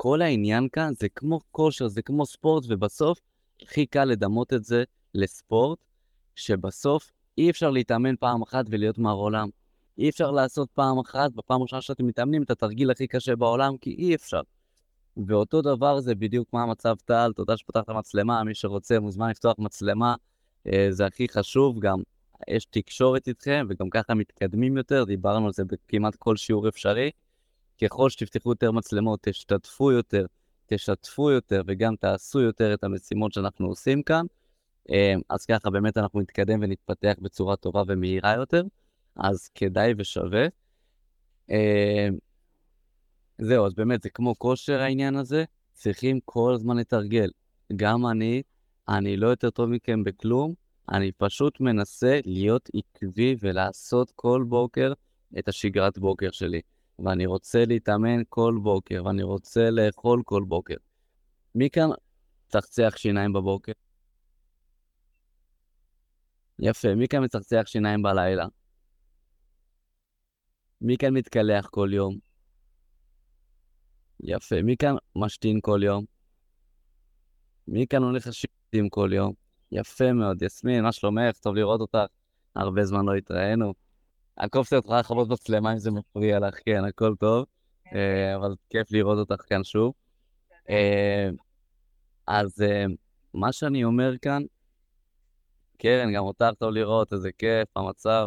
כל העניין כאן זה כמו כושר, זה כמו ספורט, ובסוף הכי קל לדמות את זה לספורט, שבסוף אי אפשר להתאמן פעם אחת ולהיות מר עולם. אי אפשר לעשות פעם אחת, בפעם הראשונה שאתם מתאמנים, את התרגיל הכי קשה בעולם, כי אי אפשר. ואותו דבר זה בדיוק מה המצב טל, תודה שפתחת מצלמה, מי שרוצה מוזמן לפתוח מצלמה, אה, זה הכי חשוב, גם יש תקשורת איתכם, וגם ככה מתקדמים יותר, דיברנו על זה בכמעט כל שיעור אפשרי. ככל שתפתחו יותר מצלמות, תשתתפו יותר, תשתפו יותר, וגם תעשו יותר את המשימות שאנחנו עושים כאן. אה, אז ככה באמת אנחנו נתקדם ונתפתח בצורה טובה ומהירה יותר, אז כדאי ושווה. אה, זהו, אז באמת, זה כמו כושר העניין הזה, צריכים כל הזמן לתרגל. גם אני, אני לא יותר טוב מכם בכלום, אני פשוט מנסה להיות עקבי ולעשות כל בוקר את השגרת בוקר שלי. ואני רוצה להתאמן כל בוקר, ואני רוצה לאכול כל בוקר. מי כאן צחצח שיניים בבוקר? יפה, מי כאן מצחצח שיניים בלילה? מי כאן מתקלח כל יום? יפה. מי כאן משתין כל יום? מי כאן הולך לשירותים כל יום? יפה מאוד. יסמין, מה שלומך? טוב לראות אותך. הרבה זמן לא התראינו. הקופסה אותך לכבות מצלמה אם זה מפריע לך, כן, הכל טוב. אה, אבל כיף לראות אותך כאן שוב. אה, אז אה, מה שאני אומר כאן, קרן, גם אותך טוב לראות, איזה כיף, המצב.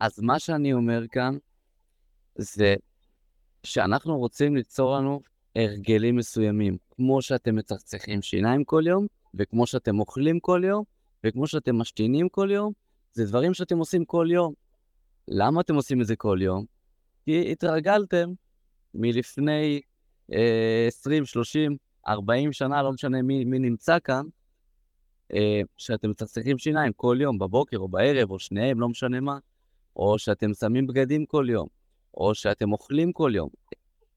אז מה שאני אומר כאן, זה שאנחנו רוצים ליצור לנו הרגלים מסוימים, כמו שאתם מצחצחים שיניים כל יום, וכמו שאתם אוכלים כל יום, וכמו שאתם משתינים כל יום, זה דברים שאתם עושים כל יום. למה אתם עושים את זה כל יום? כי התרגלתם מלפני אה, 20, 30, 40 שנה, לא משנה מי, מי נמצא כאן, אה, שאתם מצחצחים שיניים כל יום, בבוקר או בערב, או שניהם, לא משנה מה, או שאתם שמים בגדים כל יום, או שאתם אוכלים כל יום.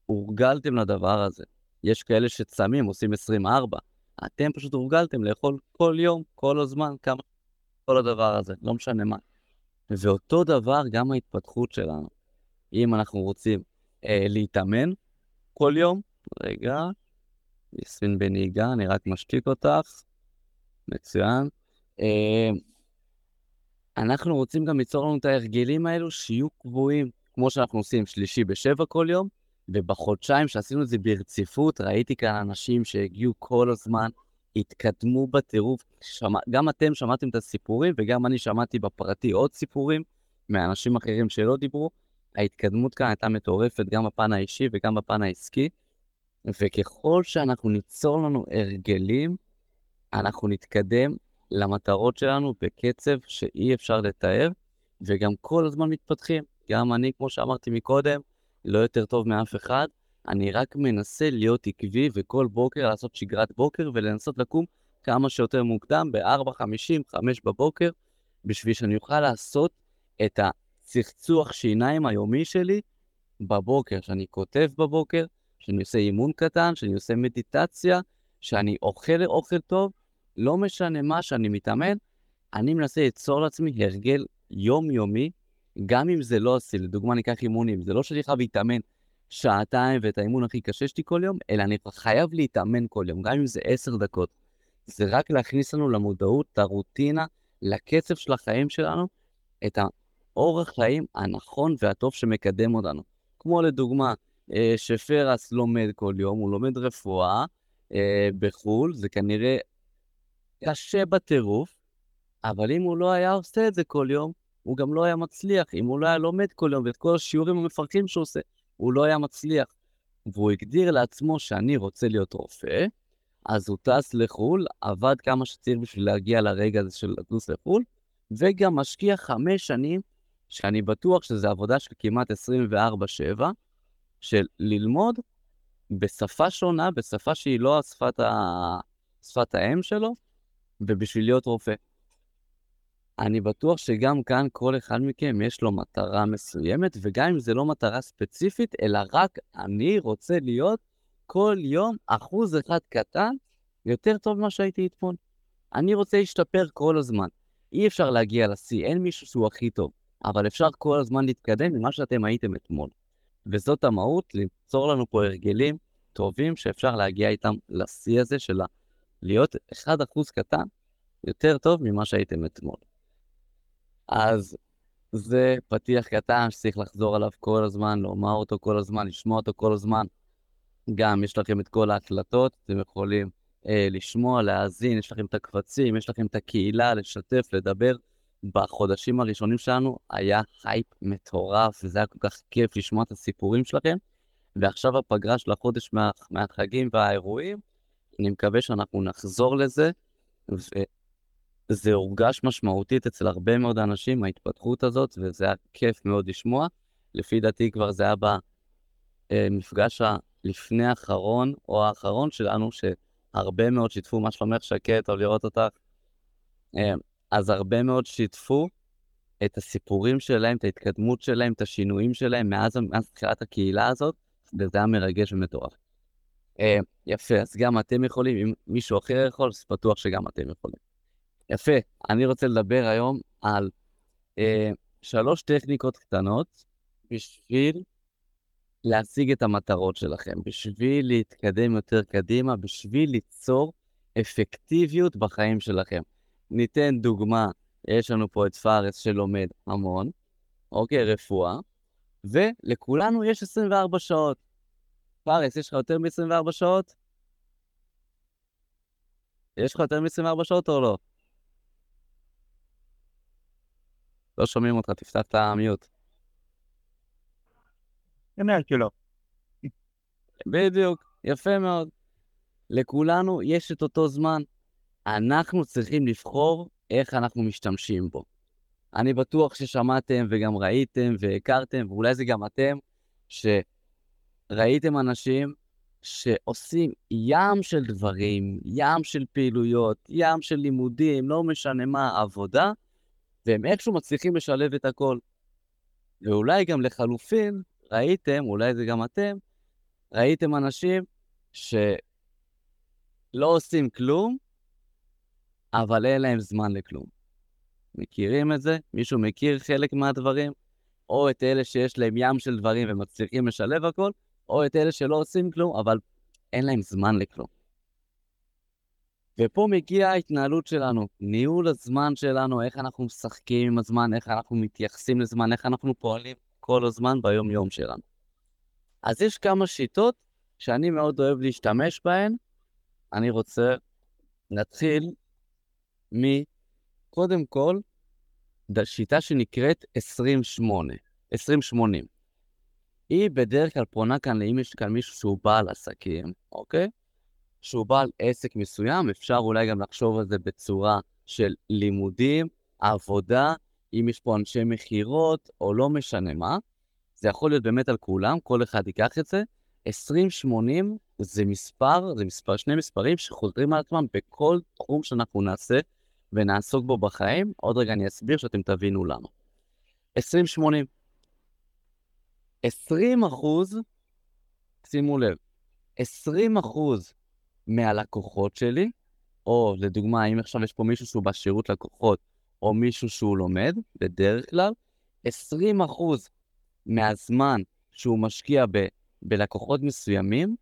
הורגלתם לדבר הזה. יש כאלה שצמים, עושים 24. אתם פשוט הורגלתם לאכול כל יום, כל הזמן, כמה... כל הדבר הזה, לא משנה מה. ואותו דבר גם ההתפתחות שלנו. אם אנחנו רוצים אה, להתאמן כל יום, רגע, יסמין בנהיגה, אני רק משתיק אותך, מצוין. אה, אנחנו רוצים גם ליצור לנו את ההרגלים האלו שיהיו קבועים. כמו שאנחנו עושים שלישי בשבע כל יום, ובחודשיים שעשינו את זה ברציפות, ראיתי כאן אנשים שהגיעו כל הזמן, התקדמו בטירוף. שמע, גם אתם שמעתם את הסיפורים, וגם אני שמעתי בפרטי עוד סיפורים מאנשים אחרים שלא דיברו. ההתקדמות כאן הייתה מטורפת, גם בפן האישי וגם בפן העסקי. וככל שאנחנו ניצור לנו הרגלים, אנחנו נתקדם למטרות שלנו בקצב שאי אפשר לתאר, וגם כל הזמן מתפתחים. גם אני, כמו שאמרתי מקודם, לא יותר טוב מאף אחד. אני רק מנסה להיות עקבי וכל בוקר לעשות שגרת בוקר ולנסות לקום כמה שיותר מוקדם, ב-4.50, 5 בבוקר, בשביל שאני אוכל לעשות את הצחצוח שיניים היומי שלי בבוקר, שאני כותב בבוקר, שאני עושה אימון קטן, שאני עושה מדיטציה, שאני אוכל אוכל טוב, לא משנה מה שאני מתאמן, אני מנסה ליצור לעצמי הרגל יומיומי גם אם זה לא עשי, לדוגמה ניקח אימונים, זה לא שאני חייב להתאמן שעתיים ואת האימון הכי קשה שלי כל יום, אלא אני חייב להתאמן כל יום, גם אם זה עשר דקות. זה רק להכניס לנו למודעות, את הרוטינה, לקצב של החיים שלנו, את האורח חיים הנכון והטוב שמקדם אותנו. כמו לדוגמה, אה, שפרס לומד כל יום, הוא לומד רפואה אה, בחו"ל, זה כנראה קשה בטירוף, אבל אם הוא לא היה עושה את זה כל יום, הוא גם לא היה מצליח. אם הוא לא היה לומד כל יום ואת כל השיעורים המפרקים שהוא עושה, הוא לא היה מצליח. והוא הגדיר לעצמו שאני רוצה להיות רופא, אז הוא טס לחו"ל, עבד כמה שצריך בשביל להגיע לרגע הזה של לטוס לחו"ל, וגם משקיע חמש שנים, שאני בטוח שזו עבודה של כמעט 24-7, של ללמוד בשפה שונה, בשפה שהיא לא. שפת האם שלו, ובשביל להיות רופא. אני בטוח שגם כאן כל אחד מכם יש לו מטרה מסוימת, וגם אם זה לא מטרה ספציפית, אלא רק אני רוצה להיות כל יום אחוז אחד קטן יותר טוב ממה שהייתי אתמול. אני רוצה להשתפר כל הזמן. אי אפשר להגיע לשיא, אין מישהו שהוא הכי טוב, אבל אפשר כל הזמן להתקדם ממה שאתם הייתם אתמול. וזאת המהות, ליצור לנו פה הרגלים טובים שאפשר להגיע איתם לשיא הזה של להיות 1% קטן יותר טוב ממה שהייתם אתמול. אז זה פתיח קטן שצריך לחזור עליו כל הזמן, לומר אותו כל הזמן, לשמוע אותו כל הזמן. גם יש לכם את כל ההקלטות, אתם יכולים אה, לשמוע, להאזין, יש לכם את הקבצים, יש לכם את הקהילה, לשתף, לדבר. בחודשים הראשונים שלנו היה הייפ מטורף, וזה היה כל כך כיף לשמוע את הסיפורים שלכם. ועכשיו הפגרה של החודש מה, מהחגים והאירועים, אני מקווה שאנחנו נחזור לזה, וזה הורגש משמעותית אצל הרבה מאוד אנשים, ההתפתחות הזאת, וזה היה כיף מאוד לשמוע. לפי דעתי כבר זה היה במפגש הלפני האחרון, או האחרון שלנו, שהרבה מאוד שיתפו, מה שלומך שקד, טוב לראות אותך. אה, אז הרבה מאוד שיתפו את הסיפורים שלהם, את ההתקדמות שלהם, את השינויים שלהם מאז, מאז תחילת הקהילה הזאת, וזה היה מרגש ומטורף. אה, יפה, אז גם אתם יכולים, אם מישהו אחר יכול, אז בטוח שגם אתם יכולים. יפה, אני רוצה לדבר היום על אה, שלוש טכניקות קטנות בשביל להשיג את המטרות שלכם, בשביל להתקדם יותר קדימה, בשביל ליצור אפקטיביות בחיים שלכם. ניתן דוגמה, יש לנו פה את פארס שלומד המון, אוקיי, רפואה, ולכולנו יש 24 שעות. פארס, יש לך יותר מ-24 שעות? יש לך יותר מ-24 שעות או לא? לא שומעים אותך, תפתח את המיוט. כנראה שלא. בדיוק, יפה מאוד. לכולנו יש את אותו זמן. אנחנו צריכים לבחור איך אנחנו משתמשים בו. אני בטוח ששמעתם וגם ראיתם והכרתם, ואולי זה גם אתם, שראיתם אנשים שעושים ים של דברים, ים של פעילויות, ים של לימודים, לא משנה מה, עבודה, והם איכשהו מצליחים לשלב את הכל. ואולי גם לחלופין, ראיתם, אולי זה גם אתם, ראיתם אנשים שלא עושים כלום, אבל אין להם זמן לכלום. מכירים את זה? מישהו מכיר חלק מהדברים? או את אלה שיש להם ים של דברים ומצליחים לשלב הכל, או את אלה שלא עושים כלום, אבל אין להם זמן לכלום. ופה מגיעה ההתנהלות שלנו, ניהול הזמן שלנו, איך אנחנו משחקים עם הזמן, איך אנחנו מתייחסים לזמן, איך אנחנו פועלים כל הזמן ביום-יום שלנו. אז יש כמה שיטות שאני מאוד אוהב להשתמש בהן. אני רוצה, נתחיל מקודם כל, שיטה שנקראת 28, 2080. היא בדרך כלל פונה כאן לאם יש כאן מישהו שהוא בעל עסקים, אוקיי? שהוא בעל עסק מסוים, אפשר אולי גם לחשוב על זה בצורה של לימודים, עבודה, אם יש פה אנשי מכירות או לא משנה מה. זה יכול להיות באמת על כולם, כל אחד ייקח את זה. 2080 זה מספר, זה מספר, שני מספרים שחוזרים על עצמם בכל תחום שאנחנו נעשה ונעסוק בו בחיים. עוד רגע אני אסביר שאתם תבינו למה. 2080. 20 אחוז, שימו לב, 20 אחוז מהלקוחות שלי, או לדוגמה, אם עכשיו יש פה מישהו שהוא בשירות לקוחות, או מישהו שהוא לומד, בדרך כלל, 20 אחוז מהזמן שהוא משקיע ב, בלקוחות מסוימים,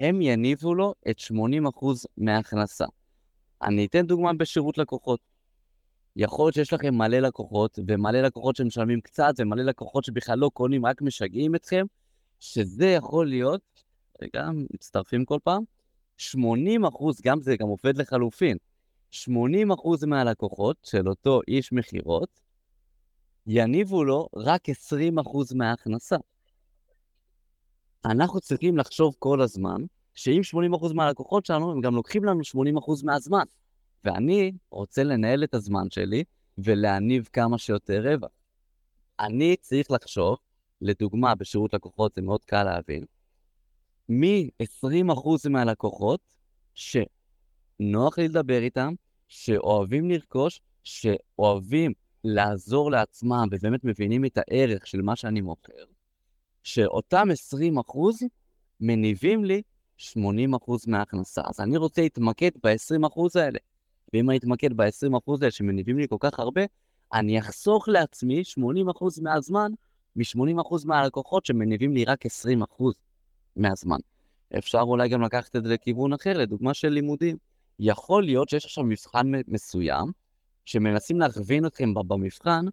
הם יניבו לו את 80 אחוז מההכנסה. אני אתן דוגמה בשירות לקוחות. יכול להיות שיש לכם מלא לקוחות, ומלא לקוחות שמשלמים קצת, ומלא לקוחות שבכלל לא קונים, רק משגעים אתכם, שזה יכול להיות, רגע, מצטרפים כל פעם, 80 אחוז, גם זה גם עובד לחלופין, 80 אחוז מהלקוחות של אותו איש מכירות, יניבו לו רק 20 אחוז מההכנסה. אנחנו צריכים לחשוב כל הזמן שאם 80% מהלקוחות שלנו, הם גם לוקחים לנו 80% מהזמן. ואני רוצה לנהל את הזמן שלי ולהניב כמה שיותר רווח. אני צריך לחשוב, לדוגמה, בשירות לקוחות זה מאוד קל להבין, מ-20% מהלקוחות שנוח לי לדבר איתם, שאוהבים לרכוש, שאוהבים לעזור לעצמם ובאמת מבינים את הערך של מה שאני מוכר, שאותם 20% מניבים לי 80% מההכנסה. אז אני רוצה להתמקד ב-20% האלה. ואם אני אתמקד ב-20% האלה שמניבים לי כל כך הרבה, אני אחסוך לעצמי 80% מהזמן מ-80% מהלקוחות שמניבים לי רק 20% מהזמן. אפשר אולי גם לקחת את זה לכיוון אחר, לדוגמה של לימודים. יכול להיות שיש עכשיו מבחן מסוים, שמנסים להכווין אתכם במבחן,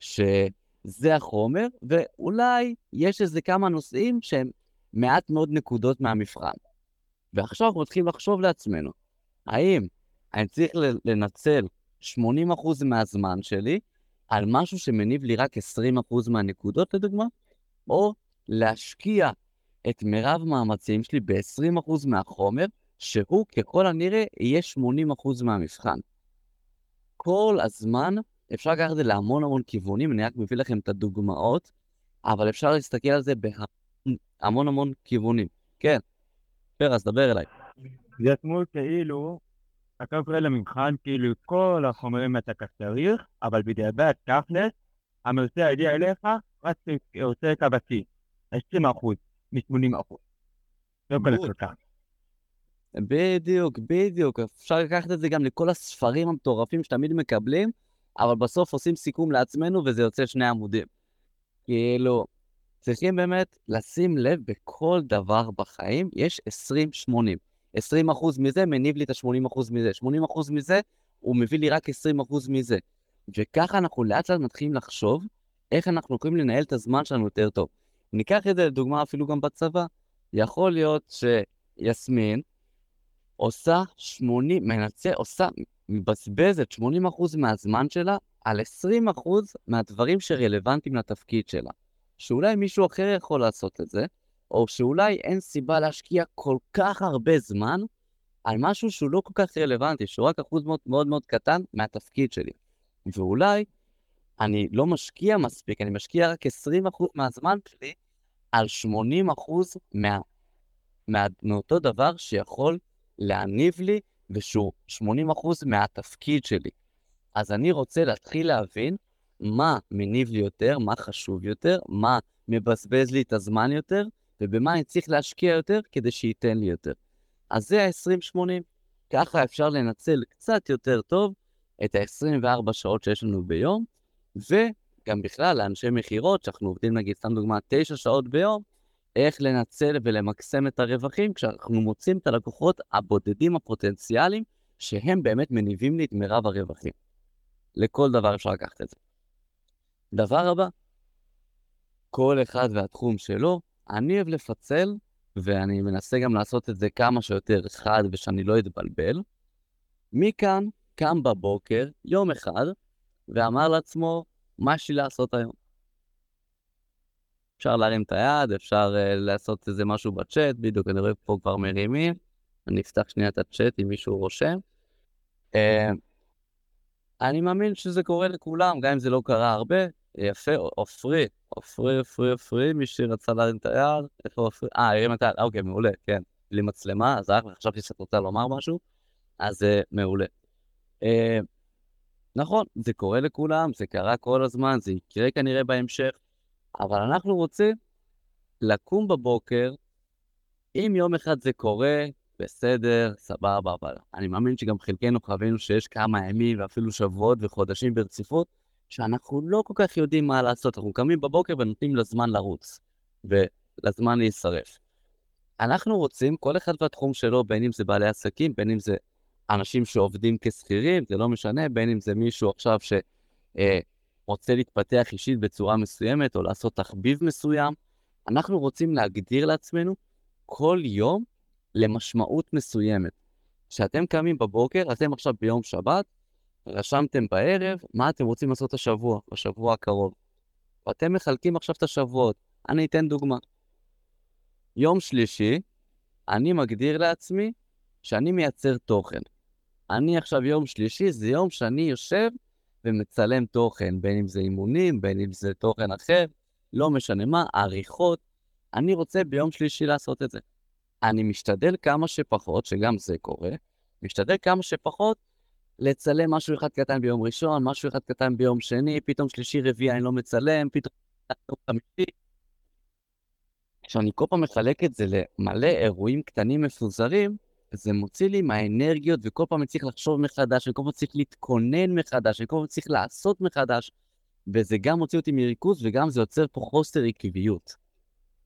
שזה החומר, ואולי יש איזה כמה נושאים שהם מעט מאוד נקודות מהמבחן. ועכשיו אנחנו מתחילים לחשוב לעצמנו, האם אני צריך לנצל 80% מהזמן שלי על משהו שמניב לי רק 20% מהנקודות, לדוגמה, או להשקיע את מירב מאמצים שלי ב-20% מהחומר, שהוא ככל הנראה יהיה 80% מהמבחן. כל הזמן אפשר לקחת את זה להמון המון כיוונים, אני רק מביא לכם את הדוגמאות, אבל אפשר להסתכל על זה בהמון המון כיוונים. כן, פרס, דבר אליי. זה כמו כאילו, אתה קורא למבחן כאילו כל החומרים אתה צריך, אבל בדיעבד תכלס, המרצה יגיע אליך, רק עושה את הבסיס, 20 אחוז מ-80 אחוז. לא כל הסרטן. בדיוק, בדיוק. אפשר לקחת את זה גם לכל הספרים המטורפים שתמיד מקבלים, אבל בסוף עושים סיכום לעצמנו וזה יוצא שני עמודים. כאילו, צריכים באמת לשים לב בכל דבר בחיים, יש 20-80. 20 מזה מניב לי את ה-80 מזה, 80 מזה, הוא מביא לי רק 20 מזה. וככה אנחנו לאט לאט מתחילים לחשוב איך אנחנו יכולים לנהל את הזמן שלנו יותר טוב. ניקח את זה לדוגמה אפילו גם בצבא. יכול להיות שיסמין עושה 80, מנצה, עושה, מבזבזת 80% מהזמן שלה על 20% מהדברים שרלוונטיים לתפקיד שלה. שאולי מישהו אחר יכול לעשות את זה, או שאולי אין סיבה להשקיע כל כך הרבה זמן על משהו שהוא לא כל כך רלוונטי, שהוא רק אחוז מאוד מאוד, מאוד קטן מהתפקיד שלי. ואולי אני לא משקיע מספיק, אני משקיע רק 20% מהזמן שלי על 80% מה, מה, מאותו דבר שיכול להניב לי, ושהוא 80% מהתפקיד שלי. אז אני רוצה להתחיל להבין מה מניב לי יותר, מה חשוב יותר, מה מבזבז לי את הזמן יותר, ובמה אני צריך להשקיע יותר כדי שייתן לי יותר. אז זה ה-20-80. ככה אפשר לנצל קצת יותר טוב את ה-24 שעות שיש לנו ביום, וגם בכלל לאנשי מכירות, שאנחנו עובדים נגיד, סתם דוגמא, 9 שעות ביום, איך לנצל ולמקסם את הרווחים כשאנחנו מוצאים את הלקוחות הבודדים הפוטנציאליים שהם באמת מניבים לי את מירב הרווחים. לכל דבר אפשר לקחת את זה. דבר הבא, כל אחד והתחום שלו, אני אוהב לפצל, ואני מנסה גם לעשות את זה כמה שיותר חד ושאני לא אתבלבל. מכאן קם בבוקר, יום אחד, ואמר לעצמו, מה יש לי לעשות היום? אפשר להרים את היד, אפשר uh, לעשות איזה משהו בצ'אט, בדיוק אני רואה פה כבר מרימים. אני אפתח שנייה את הצ'אט אם מישהו רושם. Uh, אני מאמין שזה קורה לכולם, גם אם זה לא קרה הרבה. יפה, עופרי, עופרי, עופרי, עופרי, מי שרצה להרים את היד, איפה עופרי? אה, הרים את היד, אוקיי, מעולה, כן. בלי מצלמה, אז אחלה, חשבתי שאת רוצה לומר משהו, אז uh, מעולה. Uh, נכון, זה קורה לכולם, זה קרה כל הזמן, זה יקרה כנראה בהמשך, אבל אנחנו רוצים לקום בבוקר, אם יום אחד זה קורה, בסדר, סבבה, אבל אני מאמין שגם חלקנו חווינו שיש כמה ימים ואפילו שבועות וחודשים ברציפות, שאנחנו לא כל כך יודעים מה לעשות. אנחנו קמים בבוקר ונותנים לזמן לרוץ, ולזמן להישרף. אנחנו רוצים, כל אחד והתחום שלו, בין אם זה בעלי עסקים, בין אם זה אנשים שעובדים כשכירים, זה לא משנה, בין אם זה מישהו עכשיו שרוצה אה, להתפתח אישית בצורה מסוימת, או לעשות תחביב מסוים, אנחנו רוצים להגדיר לעצמנו כל יום למשמעות מסוימת. כשאתם קמים בבוקר, אתם עכשיו ביום שבת, רשמתם בערב מה אתם רוצים לעשות השבוע, בשבוע הקרוב. ואתם מחלקים עכשיו את השבועות. אני אתן דוגמה. יום שלישי, אני מגדיר לעצמי שאני מייצר תוכן. אני עכשיו יום שלישי, זה יום שאני יושב ומצלם תוכן, בין אם זה אימונים, בין אם זה תוכן אחר, לא משנה מה, עריכות. אני רוצה ביום שלישי לעשות את זה. אני משתדל כמה שפחות, שגם זה קורה, משתדל כמה שפחות לצלם משהו אחד קטן ביום ראשון, משהו אחד קטן ביום שני, פתאום שלישי, רביעי אני לא מצלם, פתאום חמישי. כשאני כל פעם מחלק את זה למלא אירועים קטנים מפוזרים, זה מוציא לי מהאנרגיות, וכל פעם אני צריך לחשוב מחדש, וכל פעם צריך להתכונן מחדש, וכל פעם צריך לעשות מחדש. וזה גם מוציא אותי מריכוז וגם זה יוצר פה חוסר עקביות.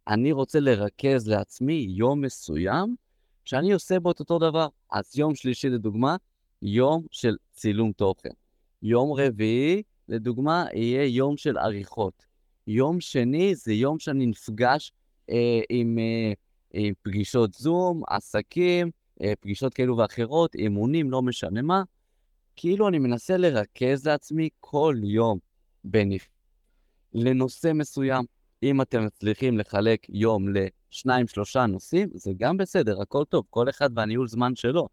אני רוצה לרכז לעצמי יום מסוים שאני עושה בו את אותו דבר. אז יום שלישי, לדוגמה, יום של צילום תוכן. יום רביעי, לדוגמה, יהיה יום של עריכות. יום שני זה יום שאני נפגש אה, עם, אה, עם פגישות זום, עסקים, פגישות כאלו ואחרות, אימונים, לא משנה מה. כאילו אני מנסה לרכז לעצמי כל יום בנפ... לנושא מסוים. אם אתם מצליחים לחלק יום לשניים, שלושה נושאים, זה גם בסדר, הכל טוב, כל אחד והניהול זמן שלו.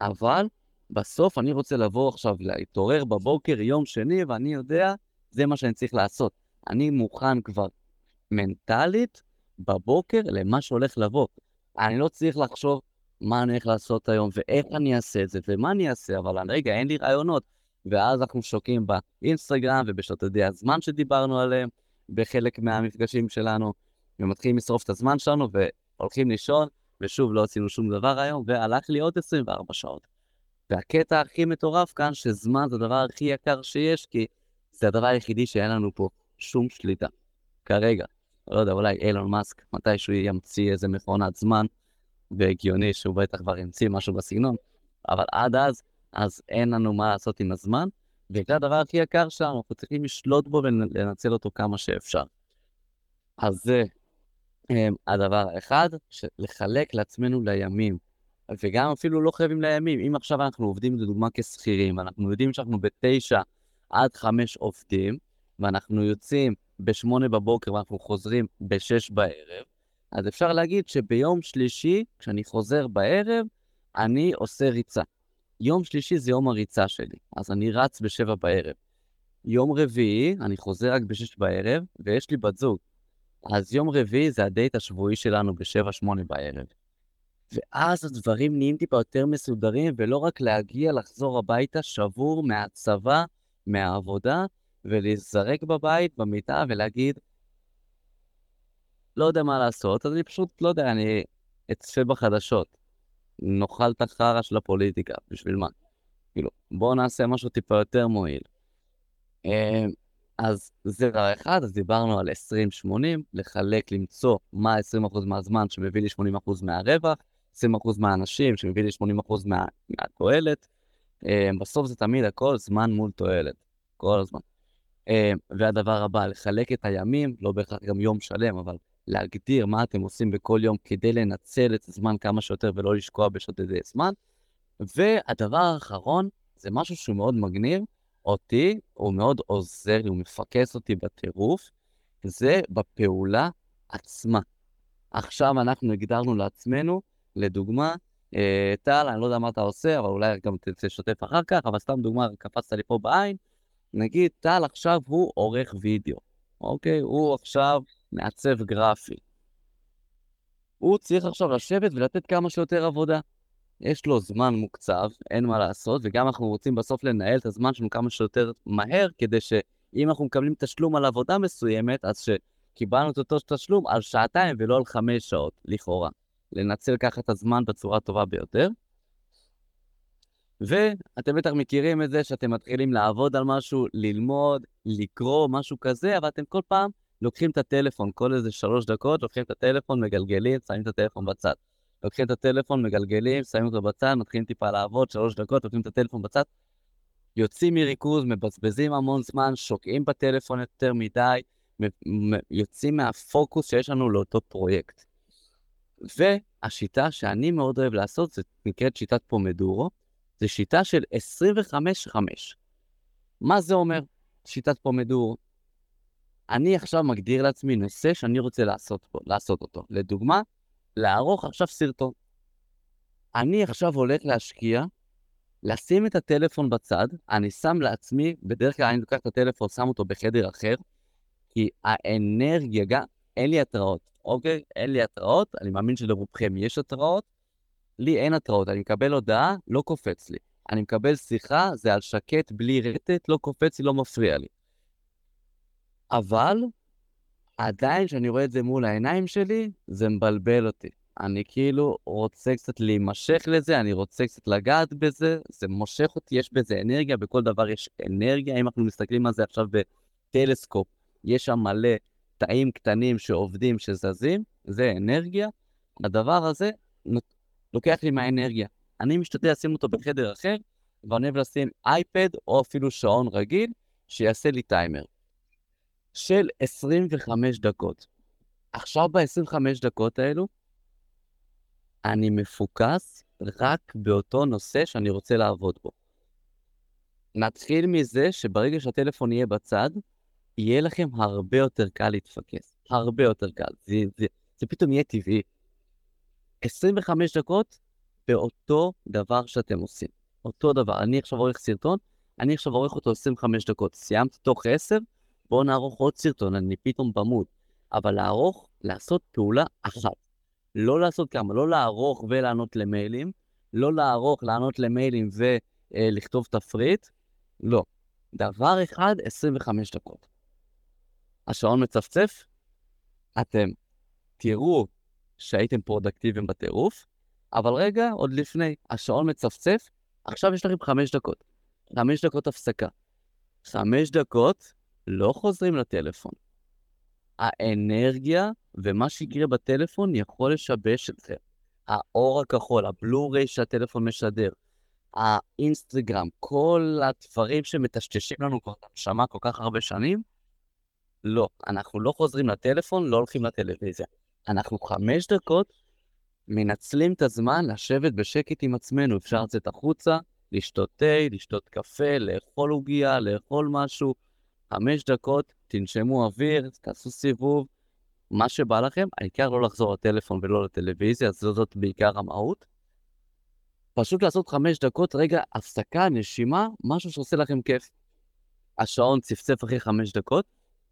אבל בסוף אני רוצה לבוא עכשיו, להתעורר בבוקר יום שני, ואני יודע, זה מה שאני צריך לעשות. אני מוכן כבר מנטלית בבוקר למה שהולך לבוא. אני לא צריך לחשוב מה אני הולך לעשות היום, ואיך אני אעשה את זה, ומה אני אעשה, אבל רגע, אין לי רעיונות. ואז אנחנו שוקעים באינסטגרם ובשעות הזמן שדיברנו עליהם, בחלק מהמפגשים שלנו, ומתחילים לשרוף את הזמן שלנו, והולכים לישון, ושוב, לא עשינו שום דבר היום, והלך לי עוד 24 שעות. והקטע הכי מטורף כאן, שזמן זה הדבר הכי יקר שיש, כי זה הדבר היחידי שאין לנו פה שום שליטה. כרגע. לא יודע, אולי אילון מאסק, מתישהו ימציא איזה מכונת זמן, והגיוני שהוא בטח כבר ימציא משהו בסגנון, אבל עד אז, אז אין לנו מה לעשות עם הזמן, וזה הדבר הכי יקר שלנו, אנחנו צריכים לשלוט בו ולנצל אותו כמה שאפשר. אז זה um, הדבר האחד, לחלק לעצמנו לימים. וגם אפילו לא חייבים לימים. אם עכשיו אנחנו עובדים, לדוגמה, כשכירים, אנחנו יודעים שאנחנו בתשע עד חמש עובדים, ואנחנו יוצאים בשמונה בבוקר ואנחנו חוזרים בשש בערב, אז אפשר להגיד שביום שלישי, כשאני חוזר בערב, אני עושה ריצה. יום שלישי זה יום הריצה שלי, אז אני רץ בשבע בערב. יום רביעי, אני חוזר רק בשש בערב, ויש לי בת זוג. אז יום רביעי זה הדייט השבועי שלנו בשבע-שמונה בערב. ואז הדברים נהיים טיפה יותר מסודרים, ולא רק להגיע, לחזור הביתה שבור מהצבא, מהעבודה, ולהיזרק בבית, במיטה, ולהגיד, לא יודע מה לעשות, אז אני פשוט, לא יודע, אני אצפה בחדשות. נאכל את החרא של הפוליטיקה, בשביל מה? כאילו, בואו נעשה משהו טיפה יותר מועיל. אה, אז זה דבר אחד, אז דיברנו על 20-80, לחלק, למצוא מה 20% מהזמן שמביא לי 80% מהרווח, 20% מהאנשים שמביא לי 80% מה, מהתועלת. אה, בסוף זה תמיד הכל זמן מול תועלת, כל הזמן. אה, והדבר הבא, לחלק את הימים, לא בהכרח גם יום שלם, אבל להגדיר מה אתם עושים בכל יום כדי לנצל את הזמן כמה שיותר ולא לשקוע בשודדי זמן. והדבר האחרון, זה משהו שהוא מאוד מגניב, אותי, הוא מאוד עוזר לי, הוא מפקס אותי בטירוף, זה בפעולה עצמה. עכשיו אנחנו הגדרנו לעצמנו, לדוגמה, אה, טל, אני לא יודע מה אתה עושה, אבל אולי גם תשתף אחר כך, אבל סתם דוגמה, קפצת לי פה בעין, נגיד, טל עכשיו הוא עורך וידאו, אוקיי? הוא עכשיו מעצב גרפי. הוא צריך עכשיו לשבת ולתת כמה שיותר עבודה. יש לו זמן מוקצב, אין מה לעשות, וגם אנחנו רוצים בסוף לנהל את הזמן שלנו כמה שיותר מהר, כדי שאם אנחנו מקבלים תשלום על עבודה מסוימת, אז שקיבלנו את אותו תשלום על שעתיים ולא על חמש שעות, לכאורה. לנצל ככה את הזמן בצורה הטובה ביותר. ואתם בטח מכירים את זה שאתם מתחילים לעבוד על משהו, ללמוד, לקרוא, משהו כזה, אבל אתם כל פעם לוקחים את הטלפון, כל איזה שלוש דקות, לוקחים את הטלפון, מגלגלים, שמים את הטלפון בצד. לוקחים את הטלפון, מגלגלים, שמים אותו בצד, מתחילים טיפה לעבוד, שלוש דקות, לוקחים את הטלפון בצד, יוצאים מריכוז, מבזבזים המון זמן, שוקעים בטלפון יותר מדי, יוצאים מהפוקוס שיש לנו לאותו פרויקט. והשיטה שאני מאוד אוהב לעשות, זה נקראת שיטת פומדורו, זה שיטה של 25-5. מה זה אומר, שיטת פומדורו? אני עכשיו מגדיר לעצמי נושא שאני רוצה לעשות, לעשות אותו. לדוגמה, לערוך עכשיו סרטון. אני עכשיו הולך להשקיע, לשים את הטלפון בצד, אני שם לעצמי, בדרך כלל אני לוקח את הטלפון, שם אותו בחדר אחר, כי האנרגיה, גם, אין לי התראות, אוקיי? אין לי התראות, אני מאמין שלרובכם יש התראות, לי אין התראות, אני מקבל הודעה, לא קופץ לי. אני מקבל שיחה, זה על שקט, בלי רטט, לא קופץ לי, לא מפריע לי. אבל עדיין כשאני רואה את זה מול העיניים שלי, זה מבלבל אותי. אני כאילו רוצה קצת להימשך לזה, אני רוצה קצת לגעת בזה, זה מושך אותי, יש בזה אנרגיה, בכל דבר יש אנרגיה, אם אנחנו מסתכלים על זה עכשיו טלסקופ, יש שם מלא תאים קטנים שעובדים, שזזים, זה אנרגיה. הדבר הזה לוקח לי מהאנרגיה. אני משתדל לשים אותו בחדר אחר, ואני אוהב לשים אייפד או אפילו שעון רגיל, שיעשה לי טיימר. של 25 דקות. עכשיו ב-25 דקות האלו, אני מפוקס רק באותו נושא שאני רוצה לעבוד בו. נתחיל מזה שברגע שהטלפון יהיה בצד, יהיה לכם הרבה יותר קל להתפקס. הרבה יותר קל. זה, זה, זה פתאום יהיה טבעי. 25 דקות באותו דבר שאתם עושים. אותו דבר. אני עכשיו עורך סרטון, אני עכשיו עורך אותו 25 דקות. סיימתי תוך 10, בואו נערוך עוד סרטון, אני פתאום במוד. אבל לערוך, לעשות פעולה אחת. לא לעשות כמה, לא לערוך ולענות למיילים, לא לערוך, לענות למיילים ולכתוב תפריט, לא. דבר אחד, 25 דקות. השעון מצפצף, אתם תראו שהייתם פרודקטיביים בטירוף, אבל רגע, עוד לפני, השעון מצפצף, עכשיו יש לכם חמש דקות. חמש דקות הפסקה. חמש דקות, לא חוזרים לטלפון. האנרגיה ומה שיקרה בטלפון יכול לשבש אתכם. האור הכחול, הבלו-ריי שהטלפון משדר, האינסטגרם, כל הדברים שמטשטשים לנו כבר את הנשמה כל כך הרבה שנים, לא, אנחנו לא חוזרים לטלפון, לא הולכים לטלוויזיה. אנחנו חמש דקות מנצלים את הזמן לשבת בשקט עם עצמנו. אפשר לצאת החוצה, לשתות תה, לשתות קפה, לאכול עוגיה, לאכול משהו. חמש דקות, תנשמו אוויר, תעשו סיבוב, מה שבא לכם, העיקר לא לחזור לטלפון ולא לטלוויזיה, אז זאת בעיקר המהות. פשוט לעשות חמש דקות, רגע, הפסקה, נשימה, משהו שעושה לכם כיף. השעון צפצף אחרי חמש דקות,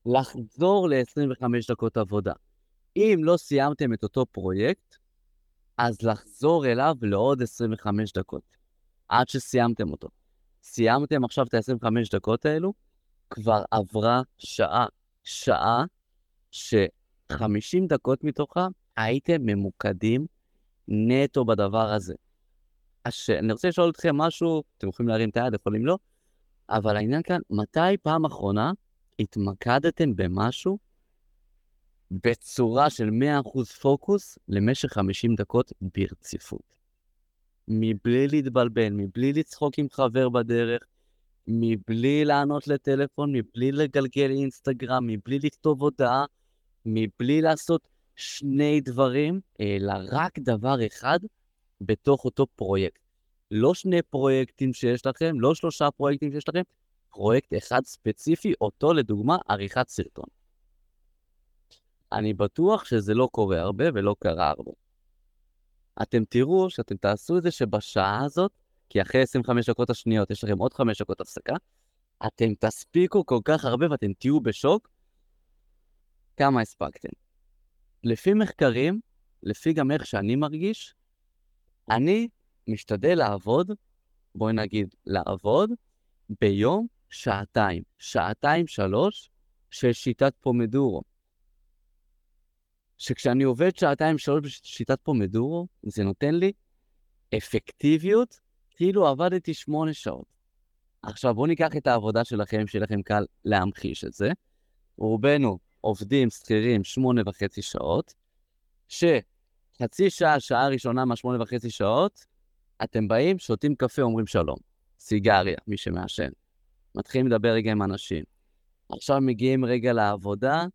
לחזור ל-25 דקות עבודה. אם לא סיימתם את אותו פרויקט, אז לחזור אליו לעוד 25 דקות, עד שסיימתם אותו. סיימתם עכשיו את ה-25 דקות האלו, כבר עברה שעה. שעה ש-50 דקות מתוכה הייתם ממוקדים נטו בדבר הזה. הש... אני רוצה לשאול אתכם משהו, אתם יכולים להרים את היד, יכולים לא, אבל העניין כאן, מתי פעם אחרונה התמקדתם במשהו בצורה של 100% פוקוס למשך 50 דקות ברציפות. מבלי להתבלבל, מבלי לצחוק עם חבר בדרך, מבלי לענות לטלפון, מבלי לגלגל אינסטגרם, מבלי לכתוב הודעה, מבלי לעשות שני דברים, אלא רק דבר אחד בתוך אותו פרויקט. לא שני פרויקטים שיש לכם, לא שלושה פרויקטים שיש לכם, פרויקט אחד ספציפי, אותו לדוגמה עריכת סרטון. אני בטוח שזה לא קורה הרבה ולא קרה הרבה. אתם תראו שאתם תעשו את זה שבשעה הזאת, כי אחרי 25 דקות השניות יש לכם עוד 5 דקות הפסקה, אתם תספיקו כל כך הרבה ואתם תהיו בשוק כמה הספקתם. לפי מחקרים, לפי גם איך שאני מרגיש, אני משתדל לעבוד, בואי נגיד לעבוד, ביום שעתיים, שעתיים שלוש של שיטת פומדורו. שכשאני עובד שעתיים שלוש בשיטת פומדורו, זה נותן לי אפקטיביות כאילו עבדתי שמונה שעות. עכשיו בואו ניקח את העבודה שלכם, שיהיה לכם קל להמחיש את זה. רובנו עובדים שכירים שמונה וחצי שעות, שחצי שעה, שעה ראשונה מהשמונה וחצי שעות, אתם באים, שותים קפה, אומרים שלום. סיגריה, מי שמעשן. מתחילים לדבר רגע עם אנשים. עכשיו מגיעים רגע לעבודה,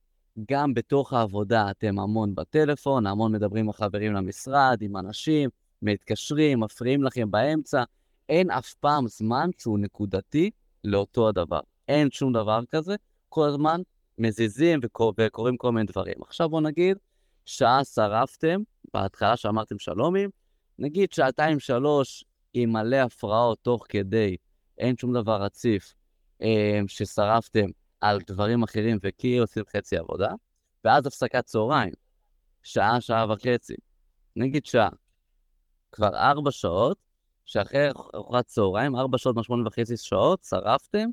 גם בתוך העבודה אתם המון בטלפון, המון מדברים עם החברים למשרד, עם אנשים, מתקשרים, מפריעים לכם באמצע. אין אף פעם זמן שהוא נקודתי לאותו הדבר. אין שום דבר כזה, כל הזמן מזיזים וקור... וקורים כל מיני דברים. עכשיו בואו נגיד, שעה שרפתם, בהתחלה שאמרתם שלומים, נגיד שעתיים-שלוש עם מלא הפרעות תוך כדי, אין שום דבר רציף, אה, ששרפתם על דברים אחרים וכי עושים חצי עבודה, ואז הפסקת צהריים, שעה, שעה וחצי, נגיד שעה, כבר ארבע שעות, שאחרי ארוחת צהריים, ארבע שעות משמונה וחצי שעות, שרפתם,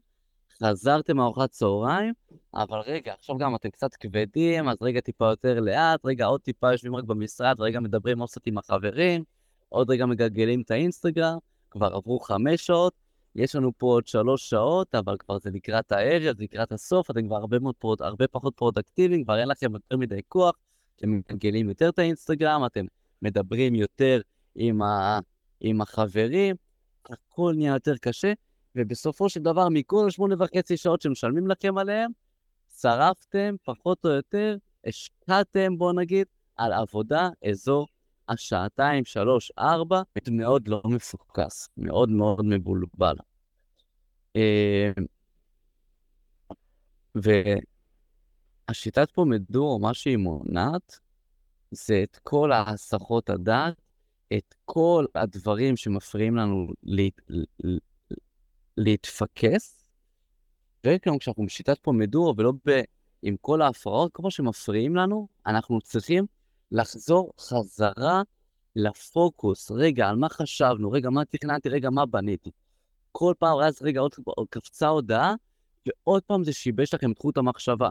חזרתם מארוחת צהריים, אבל רגע, עכשיו גם אתם קצת כבדים, אז רגע טיפה יותר לאט, רגע עוד טיפה יושבים רק במשרד, רגע מדברים עוד קצת עם החברים, עוד רגע מגלגלים את האינסטגרם, כבר עברו חמש שעות, יש לנו פה עוד שלוש שעות, אבל כבר זה לקראת הערב, זה לקראת הסוף, אתם כבר הרבה, מאוד פרוד, הרבה פחות פרודקטיביים, כבר אין לכם יותר מדי כוח, אתם מגלגלים יותר את האינסטגרם, אתם מדברים יותר עם, ה, עם החברים, הכל נהיה יותר קשה, ובסופו של דבר, מכל השמונה וחצי שעות שמשלמים לכם עליהם, שרפתם פחות או יותר, השקעתם, בואו נגיד, על עבודה אזור השעתיים, שלוש, ארבע, מאוד לא מפוקס, מאוד מאוד מבולבל. אה, והשיטת פומדורו, מה שהיא מונעת, זה את כל ההסחות הדעת, את כל הדברים שמפריעים לנו להת... להתפקס, וגם כשאנחנו בשיטת פומדורו ולא ב... עם כל ההפרעות, כמו שמפריעים לנו, אנחנו צריכים לחזור חזרה לפוקוס. רגע, על מה חשבנו? רגע, מה תכננתי? רגע, מה בניתי? כל פעם, אז רגע, עוד קפצה הודעה, ועוד פעם זה שיבש לכם את חוט המחשבה.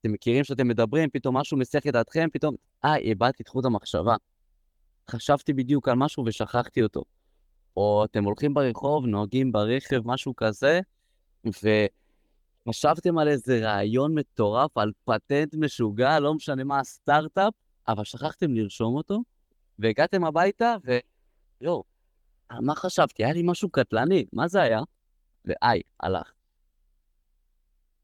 אתם מכירים שאתם מדברים, פתאום משהו מסיח את דעתכם, פתאום, אה, איבדתי את חוט המחשבה. חשבתי בדיוק על משהו ושכחתי אותו. או אתם הולכים ברחוב, נוהגים ברכב, משהו כזה, וחשבתם על איזה רעיון מטורף, על פטנט משוגע, לא משנה מה הסטארט-אפ, אבל שכחתם לרשום אותו, והגעתם הביתה, ויואו, על מה חשבתי? היה לי משהו קטלני, מה זה היה? ואיי, הלך.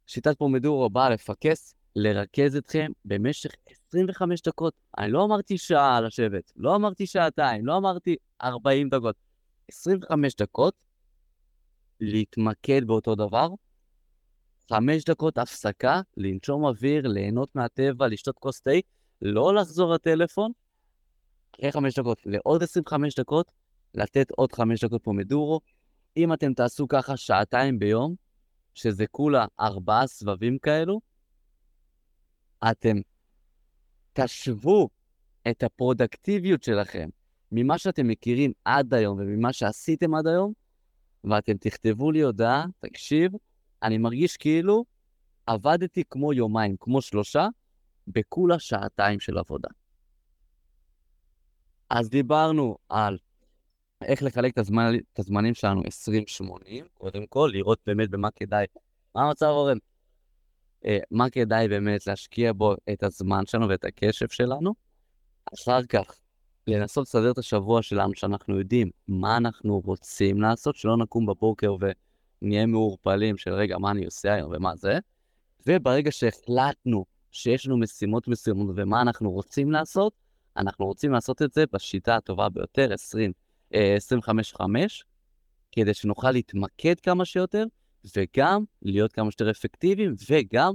שיטת פומדורו באה לפקס, לרכז אתכם במשך 25 דקות. אני לא אמרתי שעה לשבת, לא אמרתי שעתיים, לא אמרתי 40 דקות. 25 דקות, להתמקד באותו דבר, 5 דקות הפסקה, לנשום אוויר, ליהנות מהטבע, לשתות כוס תה, לא לחזור לטלפון, אחרי 5 דקות לעוד 25 דקות, לתת עוד 5 דקות פומדורו. אם אתם תעשו ככה שעתיים ביום, שזה כולה ארבעה סבבים כאלו, אתם תשוו את הפרודקטיביות שלכם ממה שאתם מכירים עד היום וממה שעשיתם עד היום, ואתם תכתבו לי הודעה, תקשיב, אני מרגיש כאילו עבדתי כמו יומיים, כמו שלושה, בכולה שעתיים של עבודה. אז דיברנו על איך לחלק את, הזמן, את הזמנים שלנו 20-80, קודם כל, לראות באמת במה כדאי. מה המצב, אורן? אה, מה כדאי באמת להשקיע בו את הזמן שלנו ואת הקשב שלנו. אחר כך, לנסות לסדר את השבוע שלנו, שאנחנו יודעים מה אנחנו רוצים לעשות, שלא נקום בבוקר ונהיה מעורפלים של רגע, מה אני עושה היום ומה זה. וברגע שהחלטנו שיש לנו משימות מסוימות ומה אנחנו רוצים לעשות, אנחנו רוצים לעשות את זה בשיטה הטובה ביותר, 20, 25-5, אה, כדי שנוכל להתמקד כמה שיותר, וגם להיות כמה שיותר אפקטיביים, וגם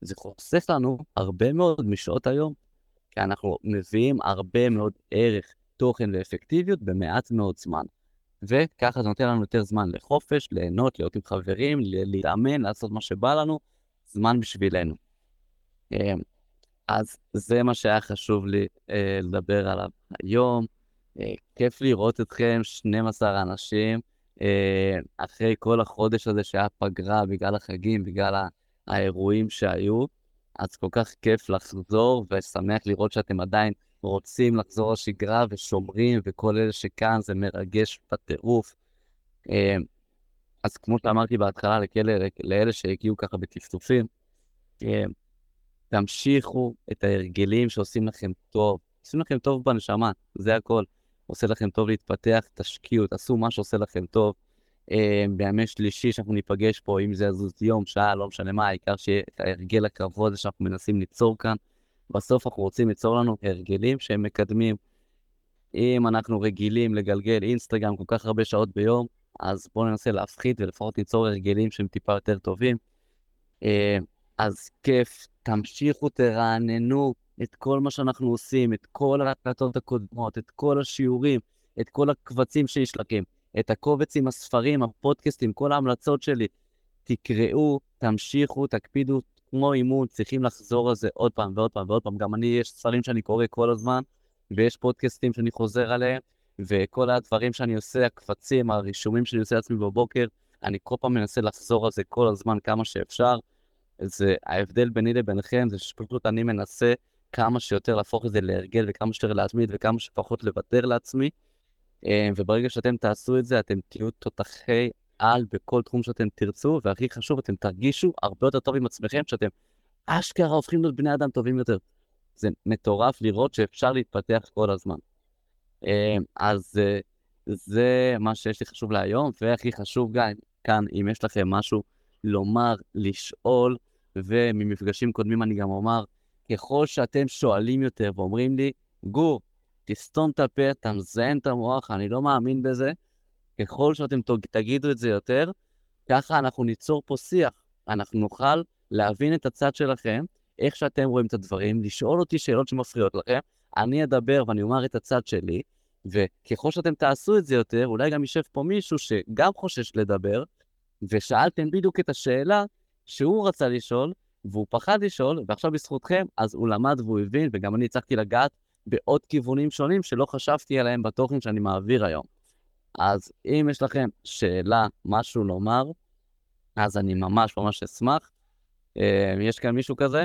זה חוסך לנו הרבה מאוד משעות היום, כי אנחנו מביאים הרבה מאוד ערך, תוכן ואפקטיביות במעט מאוד זמן. וככה זה נותן לנו יותר זמן לחופש, ליהנות, להיות עם חברים, להתאמן, לעשות מה שבא לנו, זמן בשבילנו. אמ, אז זה מה שהיה חשוב לי אה, לדבר עליו היום. אה, כיף לראות אתכם, 12 אנשים. אה, אחרי כל החודש הזה שהיה פגרה בגלל החגים, בגלל האירועים שהיו, אז כל כך כיף לחזור, ושמח לראות שאתם עדיין רוצים לחזור לשגרה ושומרים, וכל אלה שכאן זה מרגש בטירוף. אה, אז כמו שאמרתי בהתחלה לכאלה, לאלה שהגיעו ככה בטפטופים, אה, תמשיכו את ההרגלים שעושים לכם טוב. עושים לכם טוב בנשמה, זה הכל. עושה לכם טוב להתפתח, תשקיעו, תעשו מה שעושה לכם טוב. אה, בימי שלישי שאנחנו ניפגש פה, אם זה יזוז יום, שעה, לא משנה מה, העיקר שיהיה את ההרגל הזה שאנחנו מנסים ליצור כאן. בסוף אנחנו רוצים ליצור לנו הרגלים שהם מקדמים. אם אנחנו רגילים לגלגל אינסטגרם כל כך הרבה שעות ביום, אז בואו ננסה להפחית ולפחות ליצור הרגלים שהם טיפה יותר טובים. אה, אז כיף, תמשיכו, תרעננו, את כל מה שאנחנו עושים, את כל ההקלטות הקודמות, את כל השיעורים, את כל הקבצים שיש לכם, את הקובץ עם הספרים, הפודקאסטים, כל ההמלצות שלי. תקראו, תמשיכו, תקפידו, כמו אימון, צריכים לחזור על זה עוד פעם ועוד פעם ועוד פעם. גם אני, יש ספרים שאני קורא כל הזמן, ויש פודקאסטים שאני חוזר עליהם, וכל הדברים שאני עושה, הקבצים, הרישומים שאני עושה לעצמי בבוקר, אני כל פעם מנסה לחזור על זה כל הזמן כמה שאפשר. זה ההבדל ביני לביניכם, זה שפשוט אני מנסה כמה שיותר להפוך את זה להרגל וכמה שיותר להתמיד וכמה שפחות לוותר לעצמי. אה, וברגע שאתם תעשו את זה, אתם תהיו תותחי על בכל תחום שאתם תרצו, והכי חשוב, אתם תרגישו הרבה יותר טוב עם עצמכם, שאתם אשכרה הופכים להיות בני אדם טובים יותר. זה מטורף לראות שאפשר להתפתח כל הזמן. אה, אז אה, זה מה שיש לי חשוב להיום, והכי חשוב גם כאן, אם יש לכם משהו לומר, לשאול, וממפגשים קודמים אני גם אומר, ככל שאתם שואלים יותר ואומרים לי, גור, תסתום את הפה, אתה מזיין את המוח, אני לא מאמין בזה, ככל שאתם תגידו את זה יותר, ככה אנחנו ניצור פה שיח. אנחנו נוכל להבין את הצד שלכם, איך שאתם רואים את הדברים, לשאול אותי שאלות שמפריעות לכם, אני אדבר ואני אומר את הצד שלי, וככל שאתם תעשו את זה יותר, אולי גם יישב פה מישהו שגם חושש לדבר, ושאלתם בדיוק את השאלה שהוא רצה לשאול, והוא פחד לשאול, ועכשיו בזכותכם, אז הוא למד והוא הבין, וגם אני הצלחתי לגעת בעוד כיוונים שונים שלא חשבתי עליהם בתוכן שאני מעביר היום. אז אם יש לכם שאלה, משהו לומר, אז אני ממש ממש אשמח. אה, יש כאן מישהו כזה?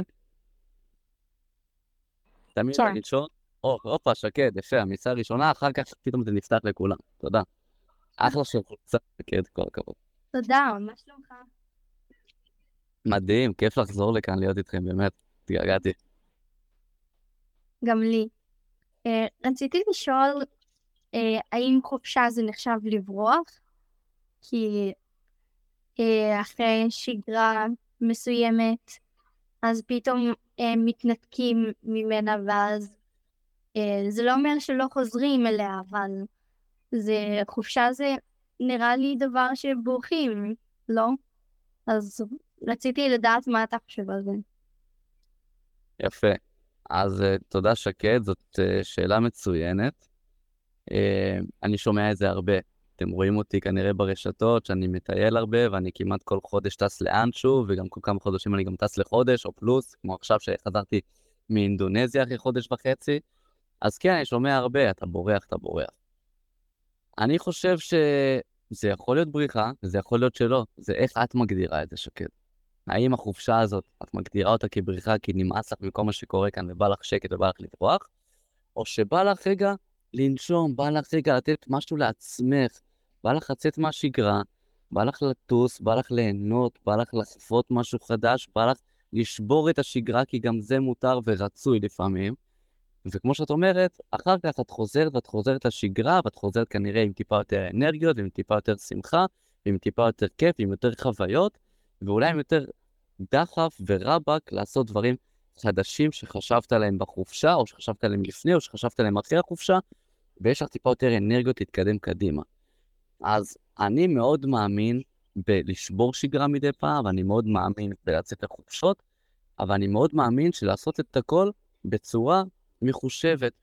תמיד כן. להגיד שון. או, הופה, שקד, יפה, המיצה הראשונה, אחר כך פתאום זה נפתח לכולם. תודה. אחלה של חולצה, שקד, כל הכבוד. תודה, מה שלומך? מדהים, כיף לחזור לכאן, להיות איתכם, באמת, התגעגעתי. גם לי. אה, רציתי לשאול, אה, האם חופשה זה נחשב לברוח? כי אה, אחרי שגרה מסוימת, אז פתאום אה, מתנתקים ממנה, ואז זה לא אומר שלא חוזרים אליה, אבל זה, חופשה זה נראה לי דבר שבורחים, לא? אז רציתי לדעת מה אתה חושב על זה. יפה. אז uh, תודה, שקד, זאת uh, שאלה מצוינת. Uh, אני שומע את זה הרבה. אתם רואים אותי כנראה ברשתות, שאני מטייל הרבה, ואני כמעט כל חודש טס לאנשהו, וגם כל כמה חודשים אני גם טס לחודש או פלוס, כמו עכשיו שחזרתי מאינדונזיה אחרי חודש וחצי. אז כן, אני שומע הרבה, אתה בורח, אתה בורח. אני חושב שזה יכול להיות בריחה, וזה יכול להיות שלא. זה איך את מגדירה את זה, שקד. האם החופשה הזאת, את מגדירה אותה כבריחה כי נמאס לך מכל מה שקורה כאן ובא לך שקט ובא לך לברוח, או שבא לך רגע לנשום, בא לך רגע לתת משהו לעצמך, בא לך לצאת מהשגרה, בא לך לטוס, בא לך ליהנות, בא לך לחוות משהו חדש, בא לך לשבור את השגרה, כי גם זה מותר ורצוי לפעמים. וכמו שאת אומרת, אחר כך את חוזרת ואת חוזרת לשגרה, ואת חוזרת כנראה עם טיפה יותר אנרגיות, ועם טיפה יותר שמחה, ועם טיפה יותר כיף, ועם יותר חוויות, ואולי עם יותר דחף ורבאק לעשות דברים חדשים שחשבת עליהם בחופשה, או שחשבת עליהם לפני, או שחשבת עליהם אחרי החופשה, ויש לך טיפה יותר אנרגיות להתקדם קדימה. אז אני מאוד מאמין בלשבור שגרה מדי פעם, ואני מאוד מאמין בלצאת לחופשות, אבל אני מאוד מאמין שלעשות את הכל בצורה מחושבת.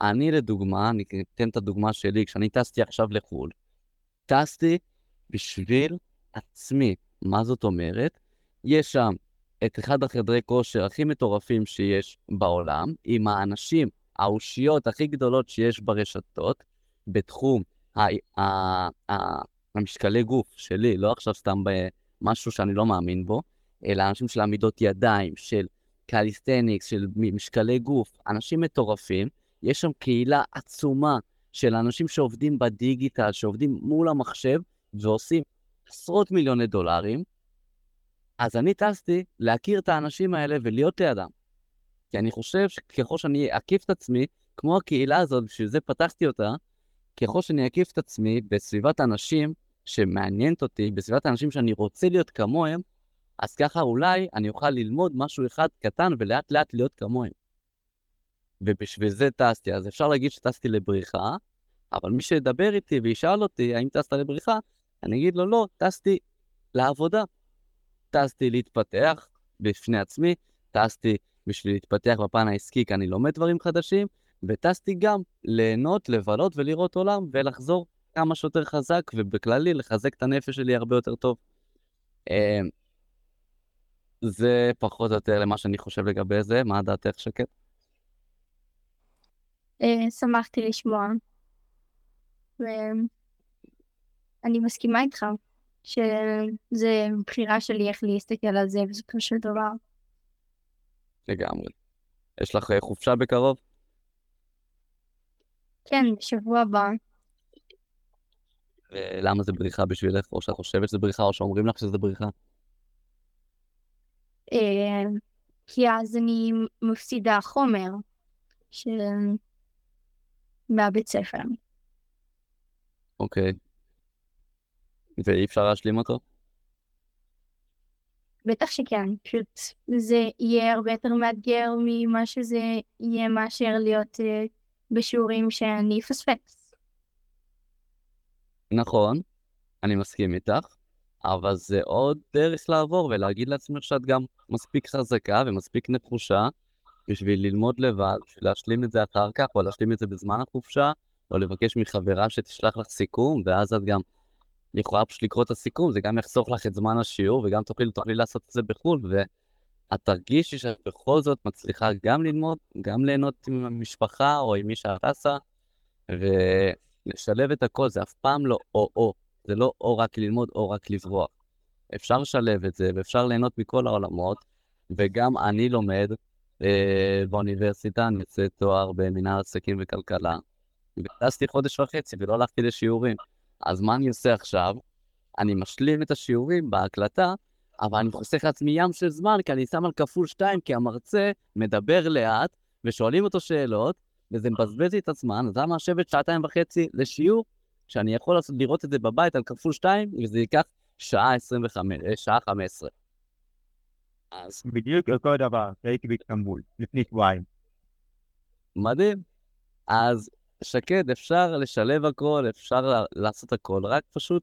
אני לדוגמה, אני אתן את הדוגמה שלי, כשאני טסתי עכשיו לחו"ל, טסתי בשביל עצמי. מה זאת אומרת? יש שם את אחד החדרי כושר הכי מטורפים שיש בעולם, עם האנשים, האושיות הכי גדולות שיש ברשתות, בתחום ה- ה- ה- המשקלי גוף שלי, לא עכשיו סתם במשהו שאני לא מאמין בו, אלא אנשים של עמידות ידיים, של קליסטניקס, של משקלי גוף, אנשים מטורפים. יש שם קהילה עצומה של אנשים שעובדים בדיגיטל, שעובדים מול המחשב ועושים עשרות מיליוני דולרים, אז אני טסתי להכיר את האנשים האלה ולהיות לידם. כי אני חושב שככל שאני אקיף את עצמי, כמו הקהילה הזאת, בשביל זה פתחתי אותה, ככל שאני אקיף את עצמי בסביבת אנשים שמעניינת אותי, בסביבת אנשים שאני רוצה להיות כמוהם, אז ככה אולי אני אוכל ללמוד משהו אחד קטן ולאט לאט להיות כמוהם. ובשביל זה טסתי. אז אפשר להגיד שטסתי לבריחה, אבל מי שידבר איתי וישאל אותי האם טסת לבריחה, אני אגיד לו, לא, טסתי לעבודה. טסתי להתפתח בפני עצמי, טסתי בשביל להתפתח בפן העסקי, כי אני לומד דברים חדשים, וטסתי גם ליהנות, לבלות ולראות עולם, ולחזור כמה שיותר חזק, ובכללי לחזק את הנפש שלי הרבה יותר טוב. אמ, זה פחות או יותר למה שאני חושב לגבי זה, מה דעתך שקט? אה, שמחתי לשמוע. ואני מסכימה איתך שזה בחירה שלי איך להסתכל על זה בסופו של דבר. לגמרי. יש לך אה, חופשה בקרוב? כן, בשבוע הבא. למה זה בריחה בשבילך, או שאת חושבת שזה בריחה, או שאומרים לך שזה בריחה? אה, כי אז אני מפסידה חומר של... מהבית ספר. אוקיי. ואי אפשר להשלים אותו? בטח שכן, פשוט זה יהיה הרבה יותר מאתגר ממה שזה יהיה מאשר להיות אה, בשיעורים שאני אפספס. נכון, אני מסכים איתך, אבל זה עוד דרך לעבור ולהגיד לעצמך שאת גם מספיק חזקה ומספיק נחושה בשביל ללמוד לבד, בשביל להשלים את זה אחר כך, או להשלים את זה בזמן החופשה, או לבקש מחברה שתשלח לך סיכום, ואז את גם יכולה פשוט לקרוא את הסיכום, זה גם יחסוך לך את זמן השיעור, וגם תוכלי, תוכלי לעשות את זה בחו"ל, ואת תרגישי שאת בכל זאת מצליחה גם ללמוד, גם ליהנות עם המשפחה או עם מי שאת טסה, ולשלב את הכל, זה אף פעם לא או-או, זה לא או רק ללמוד או רק לברוח. אפשר לשלב את זה, ואפשר ליהנות מכל העולמות, וגם אני לומד אה, באוניברסיטה, אני יוצא תואר במנהל עסקים וכלכלה, וטסתי חודש וחצי ולא הלכתי לשיעורים. אז מה אני עושה עכשיו? אני משלים את השיעורים בהקלטה, אבל אני חוסך לעצמי ים של זמן, כי אני שם על כפול שתיים, כי המרצה מדבר לאט, ושואלים אותו שאלות, וזה מבזבז לי את הזמן, אז למה לשבת שעתיים וחצי לשיעור, שאני יכול לעשות, לראות את זה בבית על כפול שתיים, וזה ייקח שעה עשרים וחמש, אה, שעה חמש עשרה. אז בדיוק אותו דבר, שהייתי באיסטנבול, לפני שבועיים. מדהים. אז שקד, אפשר לשלב הכל, אפשר לעשות הכל, רק פשוט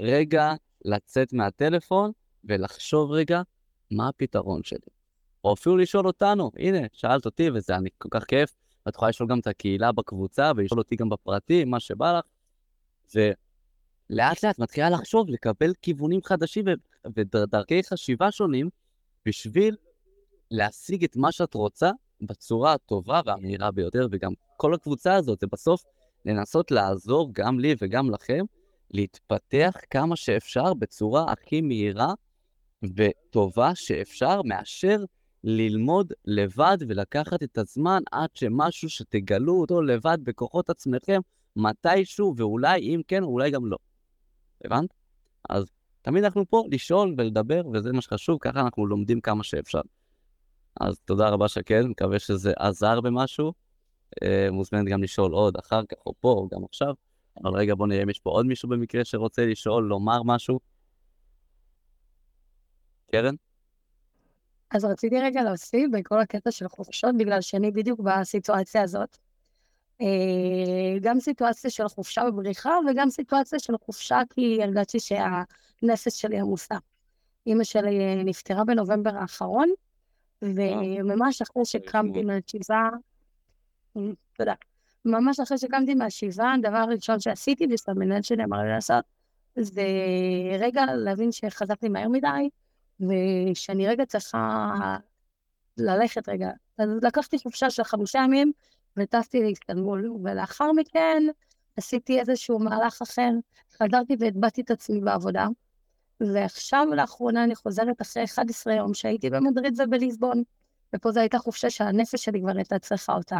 רגע לצאת מהטלפון ולחשוב רגע מה הפתרון שלי. או אפילו לשאול אותנו, הנה, שאלת אותי וזה אני כל כך כיף, ואת יכולה לשאול גם את הקהילה בקבוצה ולשאול אותי גם בפרטי, מה שבא לך, ולאט לאט מתחילה לחשוב, לקבל כיוונים חדשים ודרכי חשיבה שונים, בשביל להשיג את מה שאת רוצה בצורה הטובה והמהירה ביותר, וגם כל הקבוצה הזאת זה בסוף לנסות לעזור גם לי וגם לכם להתפתח כמה שאפשר בצורה הכי מהירה וטובה שאפשר, מאשר ללמוד לבד ולקחת את הזמן עד שמשהו שתגלו אותו לבד בכוחות עצמכם מתישהו, ואולי אם כן, אולי גם לא. הבנת? אז תמיד אנחנו פה לשאול ולדבר, וזה מה שחשוב, ככה אנחנו לומדים כמה שאפשר. אז תודה רבה שקד, מקווה שזה עזר במשהו. אה, מוזמנת גם לשאול עוד אחר כך, או פה, או גם עכשיו. אבל רגע, בוא נראה אם יש פה עוד מישהו במקרה שרוצה לשאול, לומר משהו. קרן? אז רציתי רגע להוסיף בכל הקטע של חופשות, בגלל שאני בדיוק בסיטואציה הזאת. אה, גם סיטואציה של חופשה בבריחה, וגם סיטואציה של חופשה כי הרגשתי שהנפש שלי עמוסה. אימא שלי נפטרה בנובמבר האחרון, וממש אחרי שקמתי מהשבעה, תודה. ממש אחרי שקמתי מהשבעה, הדבר הראשון שעשיתי, ושהמנהל שלי אמר לי לעשות, זה רגע להבין שחזרתי מהר מדי, ושאני רגע צריכה ללכת רגע. אז לקחתי חופשה של חמישה ימים, וטסתי לאיסטנבול, ולאחר מכן עשיתי איזשהו מהלך אחר, חזרתי והטבעתי את עצמי בעבודה, ועכשיו לאחרונה אני חוזרת אחרי 11 יום שהייתי במדריד ובליסבון, ופה זו הייתה חופשה שהנפש שלי כבר הייתה צריכה אותה.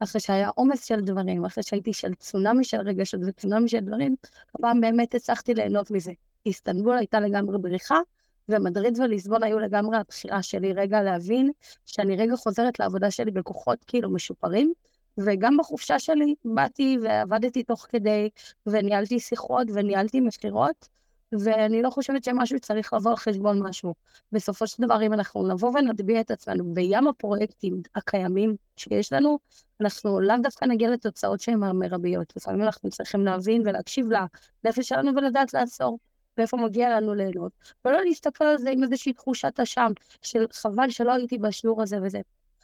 אחרי שהיה עומס של דברים, אחרי שהייתי של צונאמי של רגשות וצונאמי של דברים, הפעם באמת הצלחתי ליהנות מזה. איסטנבול הייתה לגמרי בריחה, ומדריד וליסבון היו לגמרי הבחירה שלי רגע להבין שאני רגע חוזרת לעבודה שלי בכוחות כאילו משופרים, וגם בחופשה שלי באתי ועבדתי תוך כדי, וניהלתי שיחות וניהלתי מכירות, ואני לא חושבת שמשהו צריך לבוא על חשבון משהו. בסופו של דבר, אם אנחנו נבוא ונטביע את עצמנו בים הפרויקטים הקיימים שיש לנו, אנחנו לאו דווקא נגיע לתוצאות שהן המרביות. לפעמים אנחנו צריכים להבין ולהקשיב לנפש שלנו ולדעת לעצור. ואיפה מגיע לנו ליהנות, ולא להסתכל על זה עם איזושהי תחושת אשם של חבל שלא הייתי בשיעור הזה וזה.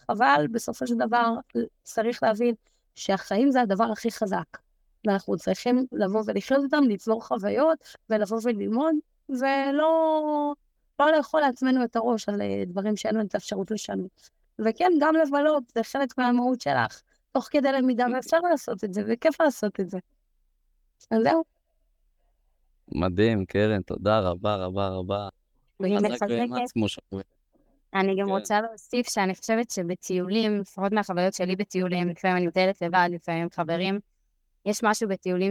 חבל, בסופו של דבר, צריך להבין שהחיים זה הדבר הכי חזק. ואנחנו צריכים לבוא ולחיות אותם, לצבור חוויות, ולבוא וללמוד, ולא לא לאכול לעצמנו את הראש על אה, דברים שאין לנו את האפשרות לשנות. וכן, גם לבלות, זה חלק מהמהות שלך, תוך כדי למידה, ואפשר לעשות את זה, וכיף לעשות את זה. אז זהו. מדהים, קרן, תודה רבה רבה רבה. כמו שאומרים. אני גם כן. רוצה להוסיף שאני חושבת שבטיולים, לפחות מהחוויות שלי בטיולים, לפעמים אני מטיילת לבד, לפעמים עם חברים, יש משהו בטיולים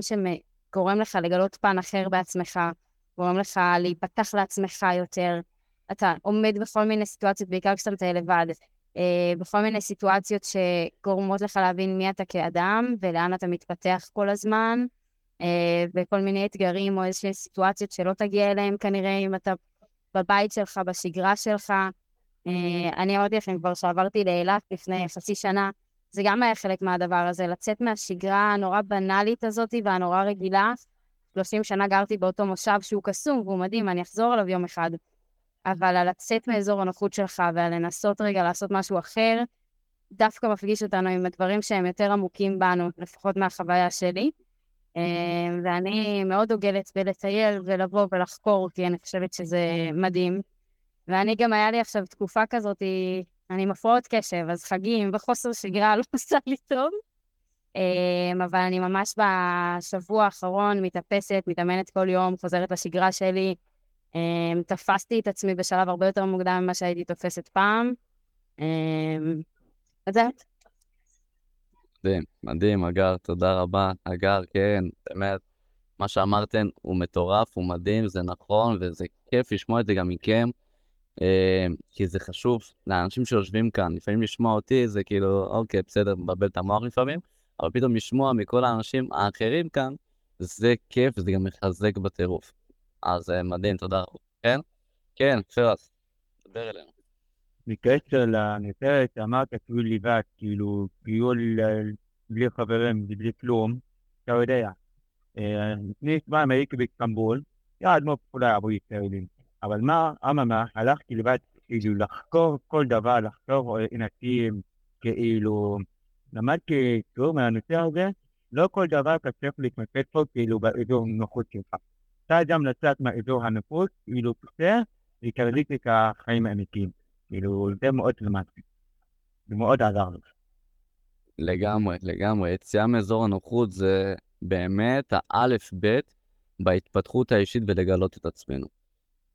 גורם לך לגלות פן אחר בעצמך, גורם לך להיפתח לעצמך יותר. אתה עומד בכל מיני סיטואציות, בעיקר כשאתה לבד, אה, בכל מיני סיטואציות שגורמות לך להבין מי אתה כאדם ולאן אתה מתפתח כל הזמן, אה, וכל מיני אתגרים או איזשהן סיטואציות שלא תגיע אליהם כנראה אם אתה בבית שלך, בשגרה שלך. אה, אני אמרתי לכם כבר שעברתי לאילת לפני חצי שנה, זה גם היה חלק מהדבר הזה, לצאת מהשגרה הנורא בנאלית הזאת והנורא רגילה. 30 שנה גרתי באותו מושב שהוא קסום והוא מדהים, אני אחזור אליו יום אחד. אבל על לצאת מאזור הנוחות שלך ועל לנסות רגע לעשות משהו אחר, דווקא מפגיש אותנו עם הדברים שהם יותר עמוקים בנו, לפחות מהחוויה שלי. אה, ואני מאוד דוגלת בלטייל ולבוא ולחקור, כי אני חושבת שזה מדהים. ואני גם, היה לי עכשיו תקופה כזאת, אני עם הפרעות קשב, אז חגים וחוסר שגרה לא עושה לי טוב. אה, אבל אני ממש בשבוע האחרון מתאפסת, מתאמנת כל יום, חוזרת לשגרה שלי. אה, תפסתי את עצמי בשלב הרבה יותר מוקדם ממה שהייתי תופסת פעם. אז זהו. מדהים, מדהים, אגר, תודה רבה. אגר, כן, באמת, מה שאמרתם הוא מטורף, הוא מדהים, זה נכון, וזה כיף לשמוע את זה גם מכם, כי זה חשוב לאנשים שיושבים כאן. לפעמים לשמוע אותי זה כאילו, אוקיי, בסדר, מבלבל את המוח לפעמים, אבל פתאום לשמוע מכל האנשים האחרים כאן, זה כיף, וזה גם מחזק בטירוף. אז אה, מדהים, תודה. כן? כן, פרס, דבר אלינו. בקשר לנפרת, אמרת כאילו לבד, כאילו, טיול בלי חברים ובלי כלום, אתה יודע. אה, לפני שבועיים הייתי באיסטנבול, יעד מאוד פופולרי עבור ישראלים. אבל מה, אממה, הלכתי לבד, כאילו, לחקור כל דבר, לחקור עינתים, כאילו, למדתי כאילו מהנושא הזה, לא כל דבר אתה צריך להתמקד פה, כאילו, באזור נוחות שלך. אתה גם לצאת מהאזור הנוחות, כאילו, קצר, ותרליק את החיים האמיתיים. כאילו, זה מאוד למדתי. זה מאוד עזר לי. לגמרי, לגמרי. יציאה מאזור הנוחות זה באמת האלף-בית בהתפתחות האישית ולגלות את עצמנו.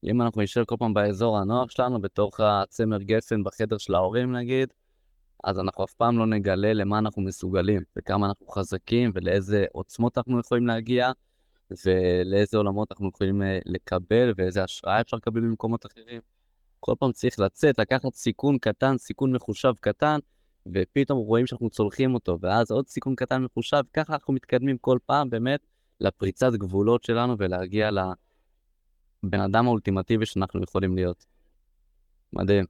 אם אנחנו נשאר כל פעם באזור הנוח שלנו, בתוך הצמר גפן בחדר של ההורים נגיד, אז אנחנו אף פעם לא נגלה למה אנחנו מסוגלים, וכמה אנחנו חזקים, ולאיזה עוצמות אנחנו יכולים להגיע, ולאיזה עולמות אנחנו יכולים אה, לקבל, ואיזה השראה אפשר לקבל במקומות אחרים. כל פעם צריך לצאת, לקחת סיכון קטן, סיכון מחושב קטן, ופתאום רואים שאנחנו צולחים אותו, ואז עוד סיכון קטן מחושב, ככה אנחנו מתקדמים כל פעם באמת לפריצת גבולות שלנו ולהגיע לבן אדם האולטימטיבי שאנחנו יכולים להיות. מדהים.